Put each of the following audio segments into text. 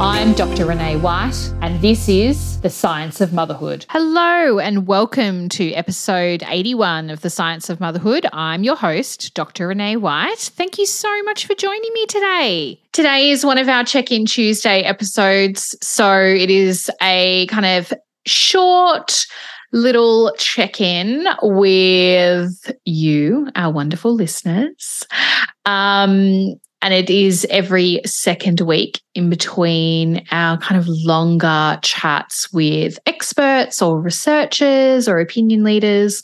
I'm Dr. Renee White, and this is The Science of Motherhood. Hello, and welcome to episode 81 of The Science of Motherhood. I'm your host, Dr. Renee White. Thank you so much for joining me today. Today is one of our Check In Tuesday episodes. So it is a kind of short, little check in with you, our wonderful listeners. Um, and it is every second week in between our kind of longer chats with experts or researchers or opinion leaders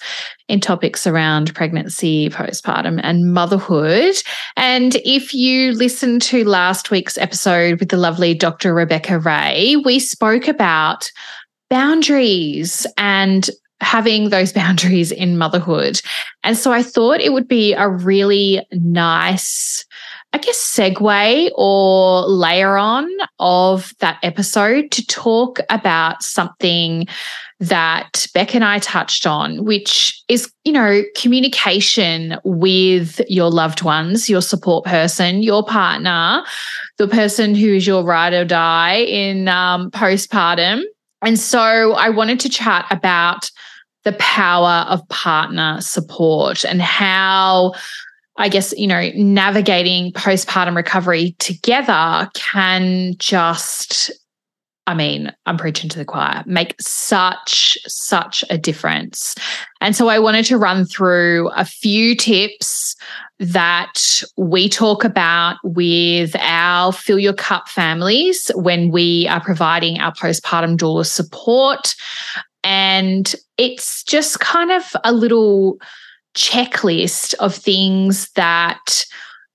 in topics around pregnancy, postpartum, and motherhood. And if you listened to last week's episode with the lovely Dr. Rebecca Ray, we spoke about boundaries and having those boundaries in motherhood. And so I thought it would be a really nice I guess, segue or layer on of that episode to talk about something that Beck and I touched on, which is, you know, communication with your loved ones, your support person, your partner, the person who is your ride or die in um, postpartum. And so I wanted to chat about the power of partner support and how I guess, you know, navigating postpartum recovery together can just, I mean, I'm preaching to the choir, make such, such a difference. And so I wanted to run through a few tips that we talk about with our Fill Your Cup families when we are providing our postpartum doula support. And it's just kind of a little checklist of things that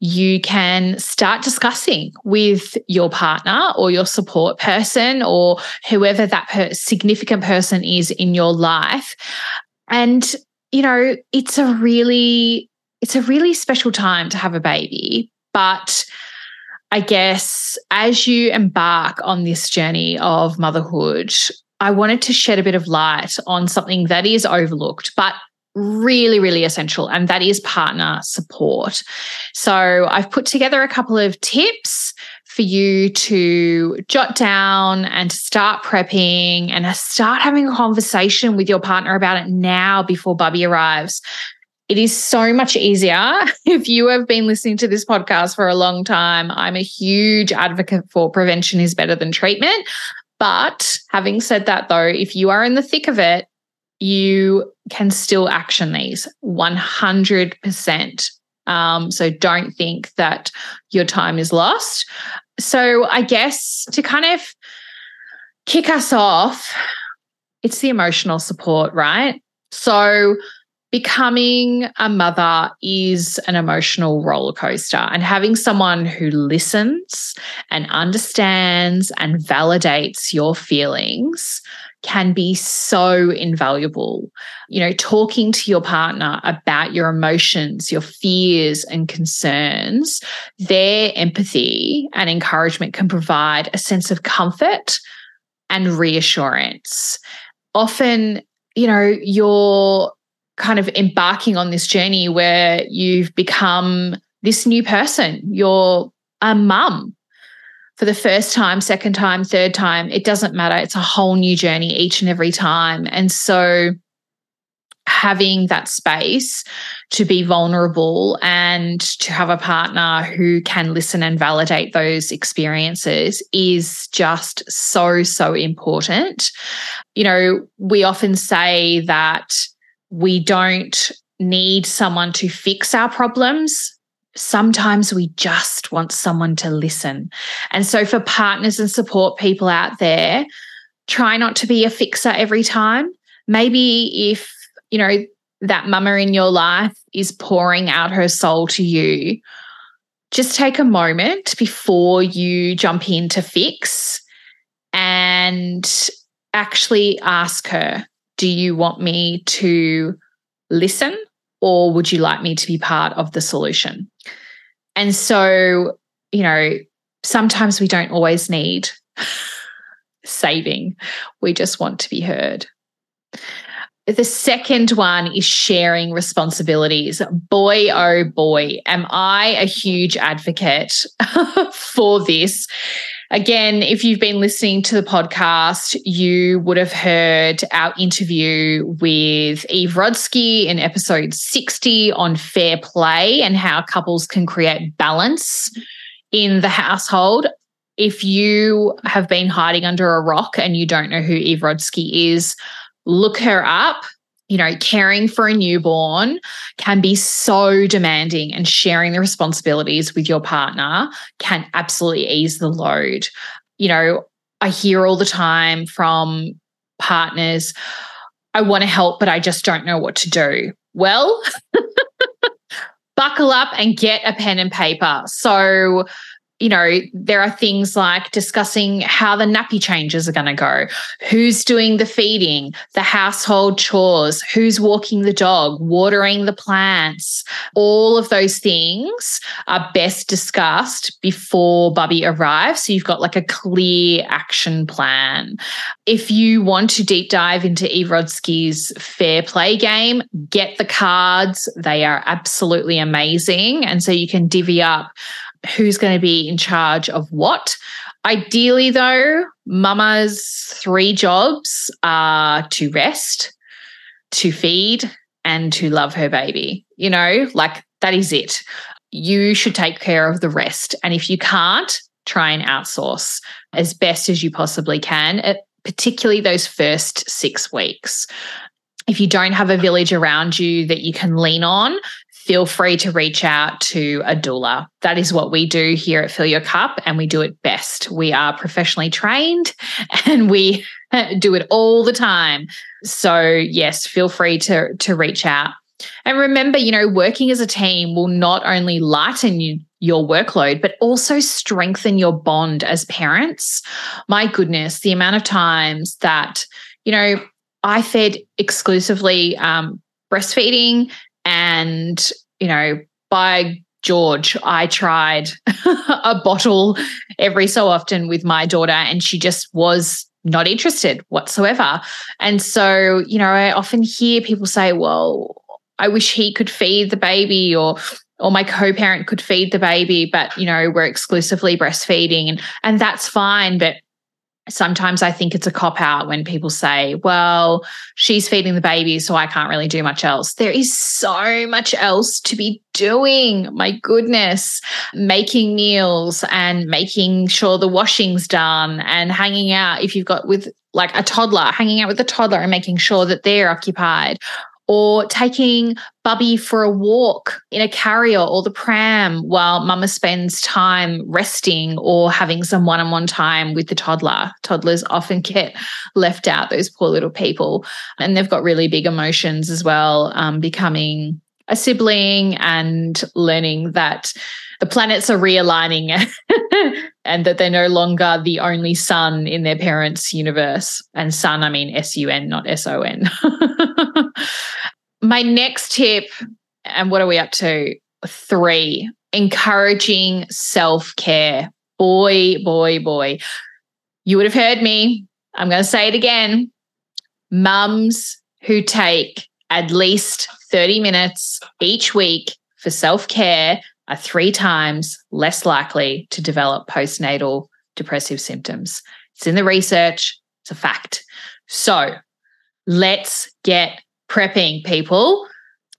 you can start discussing with your partner or your support person or whoever that per- significant person is in your life. And you know it's a really it's a really special time to have a baby. But i guess as you embark on this journey of motherhood i wanted to shed a bit of light on something that is overlooked but really, really essential, and that is partner support. So I've put together a couple of tips for you to jot down and to start prepping and start having a conversation with your partner about it now before Bubby arrives. It is so much easier if you have been listening to this podcast for a long time. I'm a huge advocate for prevention is better than treatment. But having said that, though, if you are in the thick of it, you can still action these 100%. Um, so don't think that your time is lost. So I guess to kind of kick us off, it's the emotional support, right? So becoming a mother is an emotional roller coaster and having someone who listens and understands and validates your feelings can be so invaluable. You know, talking to your partner about your emotions, your fears and concerns, their empathy and encouragement can provide a sense of comfort and reassurance. Often, you know, you're kind of embarking on this journey where you've become this new person. You're a mum for the first time, second time, third time, it doesn't matter. It's a whole new journey each and every time. And so having that space to be vulnerable and to have a partner who can listen and validate those experiences is just so, so important. You know, we often say that we don't need someone to fix our problems sometimes we just want someone to listen. And so, for partners and support people out there, try not to be a fixer every time. Maybe if, you know, that mama in your life is pouring out her soul to you, just take a moment before you jump in to fix and actually ask her, Do you want me to listen or would you like me to be part of the solution? And so, you know, sometimes we don't always need saving, we just want to be heard. The second one is sharing responsibilities. Boy, oh boy, am I a huge advocate for this. Again, if you've been listening to the podcast, you would have heard our interview with Eve Rodsky in episode 60 on fair play and how couples can create balance in the household. If you have been hiding under a rock and you don't know who Eve Rodsky is, look her up. You know, caring for a newborn can be so demanding, and sharing the responsibilities with your partner can absolutely ease the load. You know, I hear all the time from partners, I want to help, but I just don't know what to do. Well, buckle up and get a pen and paper. So, you know, there are things like discussing how the nappy changes are going to go, who's doing the feeding, the household chores, who's walking the dog, watering the plants. All of those things are best discussed before Bubby arrives. So you've got like a clear action plan. If you want to deep dive into Eve Rodsky's fair play game, get the cards. They are absolutely amazing. And so you can divvy up who's going to be in charge of what. Ideally, though, mama's three jobs are to rest, to feed, and to love her baby. You know, like that is it. You should take care of the rest. And if you can't, try and outsource as best as you possibly can, particularly those first six weeks. If you don't have a village around you that you can lean on, feel free to reach out to a doula. That is what we do here at Fill Your Cup, and we do it best. We are professionally trained and we do it all the time. So, yes, feel free to, to reach out. And remember, you know, working as a team will not only lighten you, your workload, but also strengthen your bond as parents. My goodness, the amount of times that, you know, I fed exclusively um, breastfeeding and, you know, by George, I tried a bottle every so often with my daughter, and she just was not interested whatsoever. And so, you know, I often hear people say, well, I wish he could feed the baby or or my co-parent could feed the baby, but you know, we're exclusively breastfeeding and and that's fine. But sometimes I think it's a cop out when people say, well, she's feeding the baby, so I can't really do much else. There is so much else to be doing. My goodness, making meals and making sure the washing's done and hanging out if you've got with like a toddler, hanging out with a toddler and making sure that they're occupied or taking Bubby for a walk in a carrier or the pram while mama spends time resting or having some one on one time with the toddler. Toddlers often get left out, those poor little people. And they've got really big emotions as well, um, becoming a sibling and learning that the planets are realigning and that they're no longer the only sun in their parents' universe. And sun, I mean S U N, not S O N. My next tip, and what are we up to? Three, encouraging self care. Boy, boy, boy. You would have heard me. I'm going to say it again. Mums who take at least 30 minutes each week for self care are three times less likely to develop postnatal depressive symptoms. It's in the research, it's a fact. So let's get prepping, people.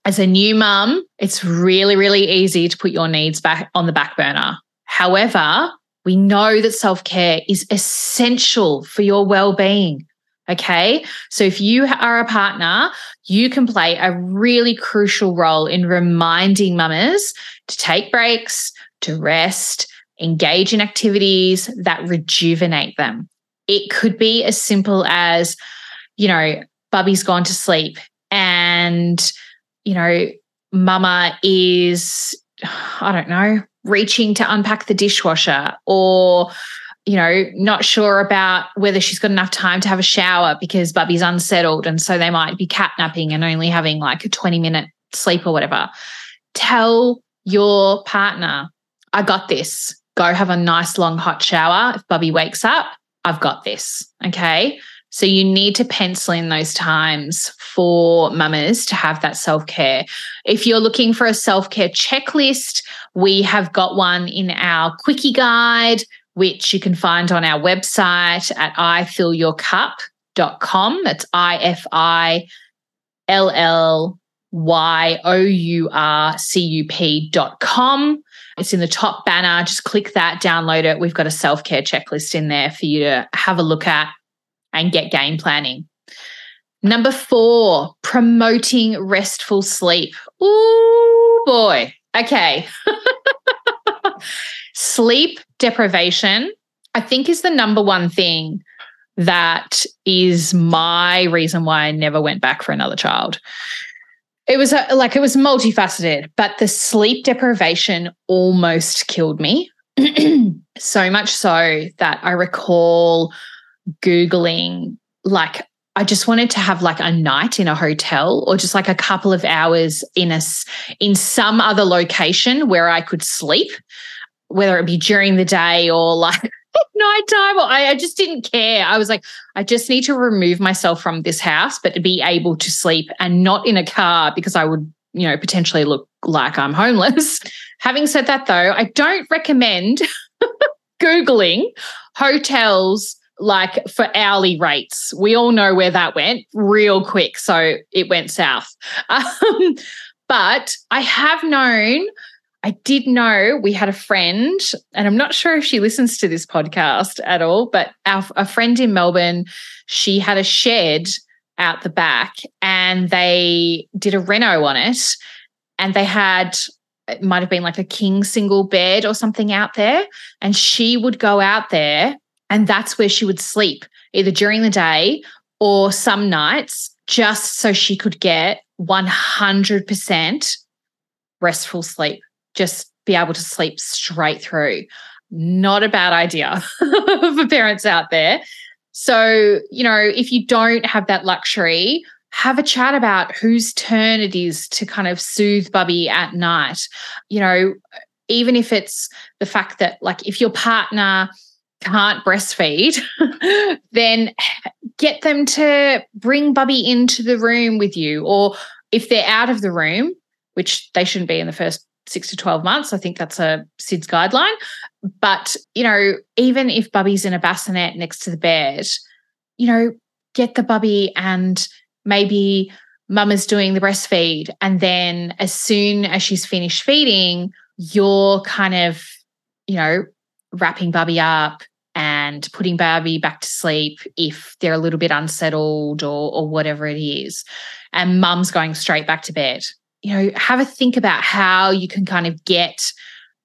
As a new mum, it's really, really easy to put your needs back on the back burner. However, we know that self care is essential for your well being. Okay. So if you are a partner, you can play a really crucial role in reminding mamas to take breaks, to rest, engage in activities that rejuvenate them. It could be as simple as, you know, Bubby's gone to sleep and, you know, mama is, I don't know, reaching to unpack the dishwasher or you know, not sure about whether she's got enough time to have a shower because Bubby's unsettled. And so they might be catnapping and only having like a 20 minute sleep or whatever. Tell your partner, I got this. Go have a nice long hot shower. If Bubby wakes up, I've got this. Okay. So you need to pencil in those times for mamas to have that self care. If you're looking for a self care checklist, we have got one in our quickie guide, which you can find on our website at ifillyourcup.com. That's I F I L L Y O U R C U P.com. It's in the top banner. Just click that, download it. We've got a self care checklist in there for you to have a look at and get game planning. Number four, promoting restful sleep. Oh boy. Okay. sleep deprivation, I think, is the number one thing that is my reason why I never went back for another child. It was a, like it was multifaceted, but the sleep deprivation almost killed me. so much so that I recall Googling, like, I just wanted to have like a night in a hotel or just like a couple of hours in a in some other location where I could sleep, whether it be during the day or like nighttime. Or I, I just didn't care. I was like, I just need to remove myself from this house, but to be able to sleep and not in a car because I would, you know, potentially look like I'm homeless. Having said that, though, I don't recommend Googling hotels like for hourly rates. We all know where that went real quick. So it went south. Um, but I have known, I did know we had a friend, and I'm not sure if she listens to this podcast at all, but our, a friend in Melbourne, she had a shed out the back and they did a reno on it. And they had it might have been like a king single bed or something out there. And she would go out there and that's where she would sleep, either during the day or some nights, just so she could get 100% restful sleep, just be able to sleep straight through. Not a bad idea for parents out there. So, you know, if you don't have that luxury, have a chat about whose turn it is to kind of soothe Bubby at night. You know, even if it's the fact that, like, if your partner can't breastfeed, then get them to bring Bubby into the room with you. Or if they're out of the room, which they shouldn't be in the first six to 12 months, I think that's a SIDS guideline. But, you know, even if Bubby's in a bassinet next to the bed, you know, get the Bubby and maybe mum is doing the breastfeed. And then as soon as she's finished feeding, you're kind of, you know, wrapping Bubby up and putting Bubby back to sleep if they're a little bit unsettled or, or whatever it is. And mum's going straight back to bed. You know, have a think about how you can kind of get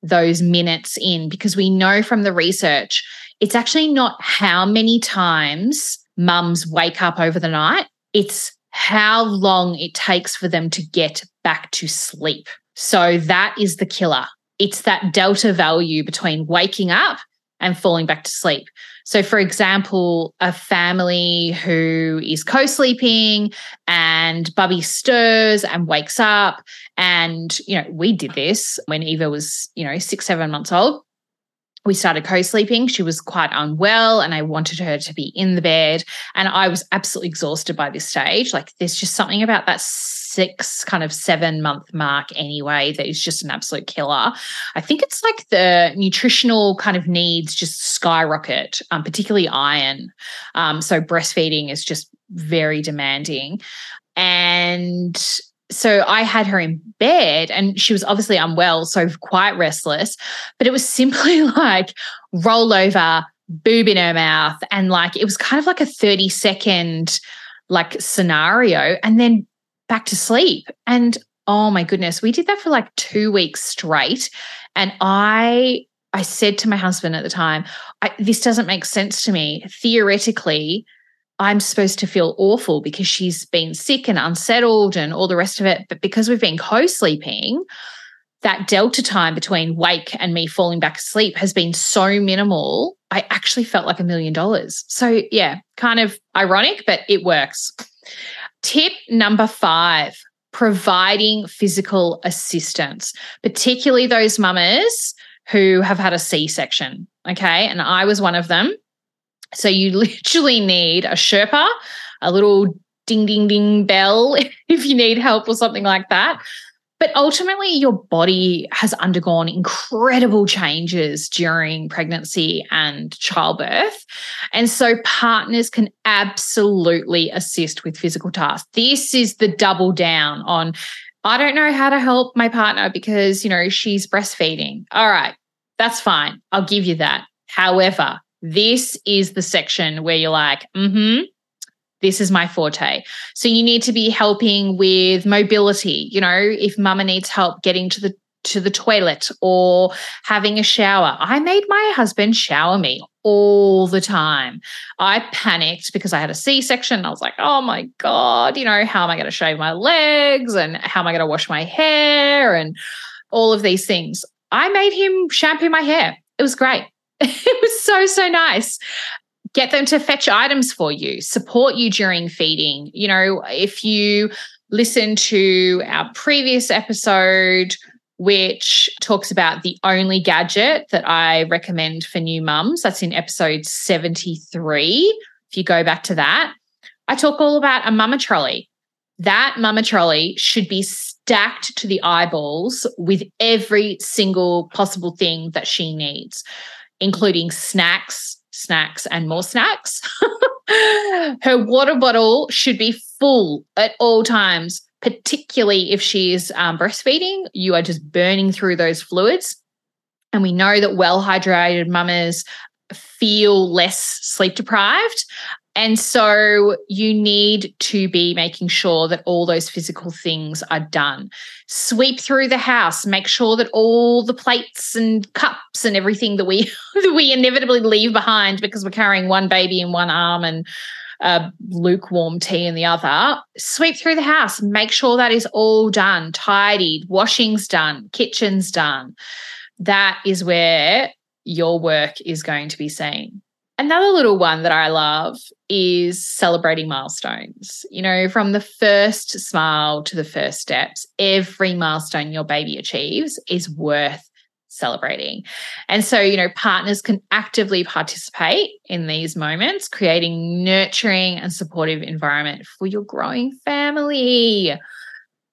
those minutes in because we know from the research it's actually not how many times mums wake up over the night, it's how long it takes for them to get back to sleep. So that is the killer. It's that delta value between waking up and falling back to sleep. So, for example, a family who is co sleeping and Bubby stirs and wakes up. And, you know, we did this when Eva was, you know, six, seven months old. We started co sleeping. She was quite unwell, and I wanted her to be in the bed. And I was absolutely exhausted by this stage. Like, there's just something about that six, kind of seven month mark anyway, that is just an absolute killer. I think it's like the nutritional kind of needs just skyrocket, um, particularly iron. Um, so breastfeeding is just very demanding. And so I had her in bed and she was obviously unwell, so quite restless. But it was simply like roll over, boob in her mouth. And like it was kind of like a 30 second like scenario. And then back to sleep. And oh my goodness, we did that for like two weeks straight. And I I said to my husband at the time, this doesn't make sense to me. Theoretically, I'm supposed to feel awful because she's been sick and unsettled and all the rest of it. But because we've been co sleeping, that delta time between wake and me falling back asleep has been so minimal I actually felt like a million dollars. So, yeah, kind of ironic, but it works. Tip number five providing physical assistance, particularly those mamas who have had a C section. Okay. And I was one of them. So, you literally need a Sherpa, a little ding, ding, ding bell if you need help or something like that. But ultimately, your body has undergone incredible changes during pregnancy and childbirth. And so, partners can absolutely assist with physical tasks. This is the double down on I don't know how to help my partner because, you know, she's breastfeeding. All right, that's fine. I'll give you that. However, this is the section where you're like, mm hmm, this is my forte. So you need to be helping with mobility. You know, if mama needs help getting to the to the toilet or having a shower. I made my husband shower me all the time. I panicked because I had a C section. I was like, oh my God, you know, how am I going to shave my legs and how am I going to wash my hair and all of these things. I made him shampoo my hair. It was great. it was so, so nice get them to fetch items for you, support you during feeding. You know, if you listen to our previous episode, which talks about the only gadget that I recommend for new mums, that's in episode 73. If you go back to that, I talk all about a mama trolley. That mama trolley should be stacked to the eyeballs with every single possible thing that she needs, including snacks, snacks and more snacks. Her water bottle should be full at all times, particularly if she is um, breastfeeding. You are just burning through those fluids. And we know that well hydrated mamas feel less sleep deprived. And so you need to be making sure that all those physical things are done. Sweep through the house, make sure that all the plates and cups and everything that we that we inevitably leave behind because we're carrying one baby in one arm and a lukewarm tea in the other. Sweep through the house, make sure that is all done, tidied, washing's done, kitchen's done. That is where your work is going to be seen. Another little one that I love is celebrating milestones. You know, from the first smile to the first steps, every milestone your baby achieves is worth celebrating. And so, you know, partners can actively participate in these moments, creating nurturing and supportive environment for your growing family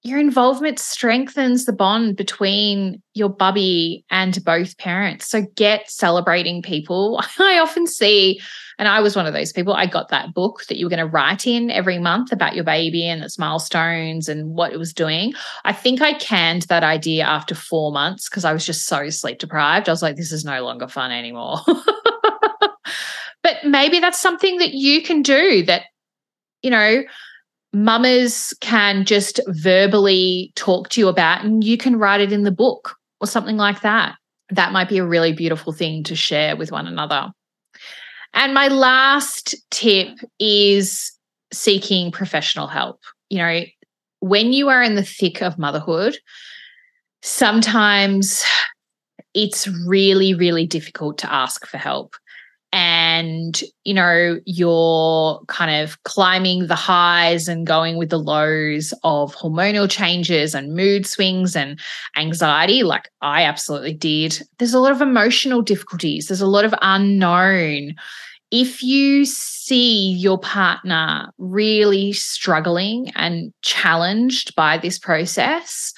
your involvement strengthens the bond between your bubby and both parents. So get celebrating people. I often see, and I was one of those people, I got that book that you were going to write in every month about your baby and its milestones and what it was doing. I think I canned that idea after four months because I was just so sleep deprived. I was like, this is no longer fun anymore. but maybe that's something that you can do that, you know, mamas can just verbally talk to you about and you can write it in the book or something like that. That might be a really beautiful thing to share with one another. And my last tip is seeking professional help. You know, when you are in the thick of motherhood, sometimes it's really, really difficult to ask for help and you know you're kind of climbing the highs and going with the lows of hormonal changes and mood swings and anxiety like i absolutely did. There's a lot of emotional difficulties. There's a lot of unknown. If you see your partner really struggling and challenged by this process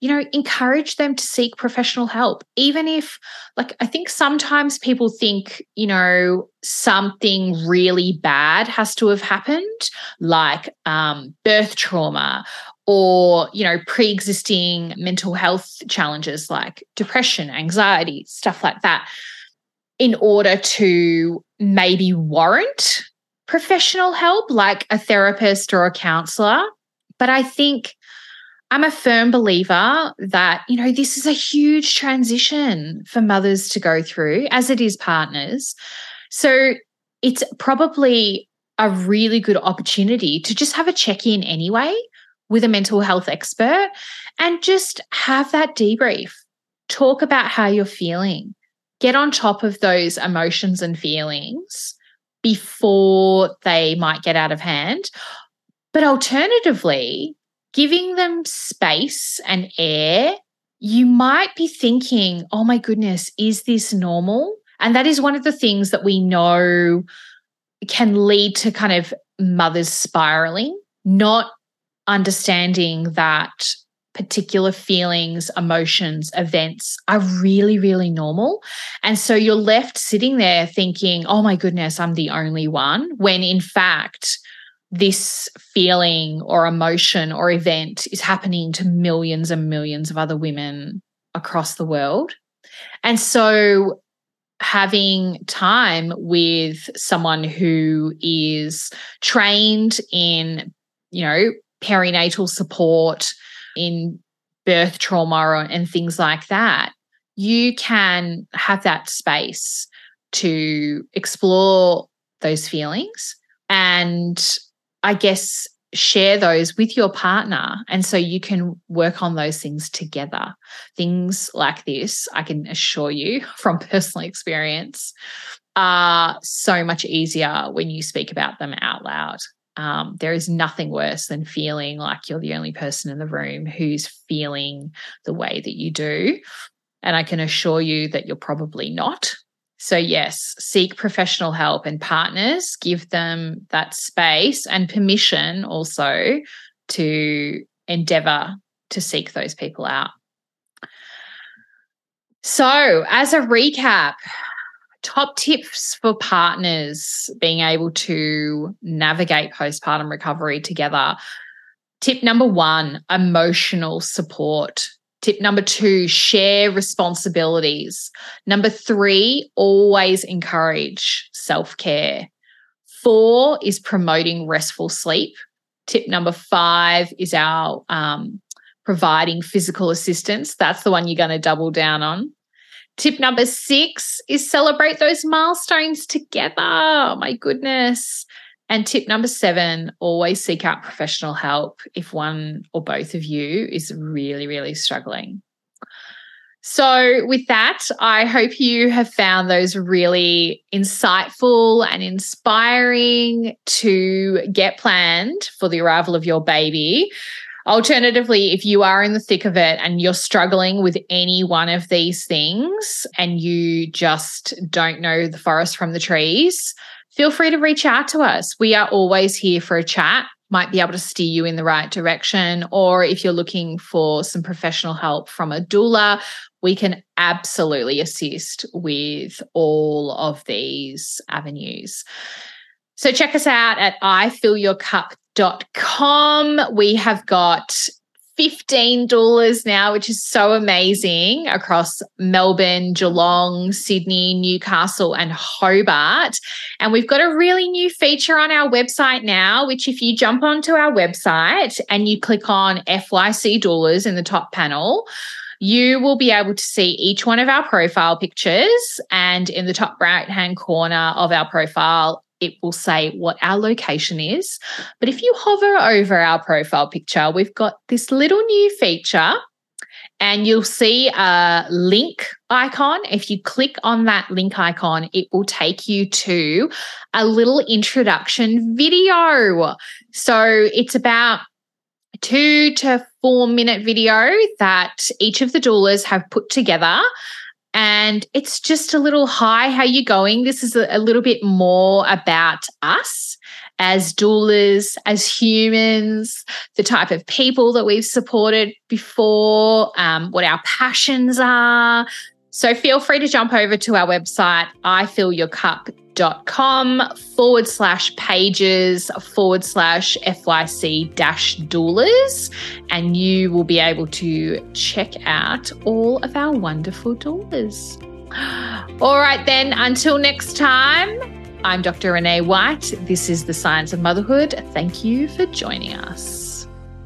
you know, encourage them to seek professional help. Even if, like, I think sometimes people think, you know, something really bad has to have happened, like um, birth trauma or, you know, pre existing mental health challenges like depression, anxiety, stuff like that, in order to maybe warrant professional help, like a therapist or a counselor. But I think I'm a firm believer that, you know, this is a huge transition for mothers to go through, as it is partners. So it's probably a really good opportunity to just have a check in anyway with a mental health expert and just have that debrief. Talk about how you're feeling. get on top of those emotions and feelings before they might get out of hand. But alternatively, giving them space and air, you might be thinking, oh my goodness, is this normal? And that is one of the things that we know can lead to kind of mothers spiraling, not understanding that particular feelings, emotions, events are really, really normal. And so you're left sitting there thinking, oh my goodness, I'm the only one, when in fact, this feeling or emotion or event is happening to millions and millions of other women across the world. And so having time with someone who is trained in, you know, perinatal support, in birth trauma and things like that, you can have that space to explore those feelings and I guess share those with your partner. And so you can work on those things together. Things like this, I can assure you from personal experience, are so much easier when you speak about them out loud. Um, there is nothing worse than feeling like you're the only person in the room who's feeling the way that you do. And I can assure you that you're probably not. So, yes, seek professional help and partners, give them that space and permission also to endeavor to seek those people out. So, as a recap, top tips for partners being able to navigate postpartum recovery together. Tip number one emotional support. Tip number two, share responsibilities. Number three, always encourage self care. Four is promoting restful sleep. Tip number five is our um, providing physical assistance. That's the one you're going to double down on. Tip number six is celebrate those milestones together. Oh, my goodness. And tip number seven always seek out professional help if one or both of you is really, really struggling. So, with that, I hope you have found those really insightful and inspiring to get planned for the arrival of your baby. Alternatively, if you are in the thick of it and you're struggling with any one of these things and you just don't know the forest from the trees, feel free to reach out to us. We are always here for a chat, might be able to steer you in the right direction. Or if you're looking for some professional help from a doula, we can absolutely assist with all of these avenues. So check us out at ifillyourcup.com com. We have got $15 now, which is so amazing across Melbourne, Geelong, Sydney, Newcastle, and Hobart. And we've got a really new feature on our website now, which if you jump onto our website and you click on FYC doulas in the top panel, you will be able to see each one of our profile pictures. And in the top right hand corner of our profile it will say what our location is. But if you hover over our profile picture, we've got this little new feature and you'll see a link icon. If you click on that link icon, it will take you to a little introduction video. So it's about two to four minute video that each of the doulas have put together and it's just a little hi, how you going? This is a, a little bit more about us as doulas, as humans, the type of people that we've supported before, um, what our passions are. So feel free to jump over to our website, ifillyourcup.com forward slash pages forward slash FYC dash doulas, and you will be able to check out all of our wonderful doulas. All right, then, until next time, I'm Dr. Renee White. This is The Science of Motherhood. Thank you for joining us.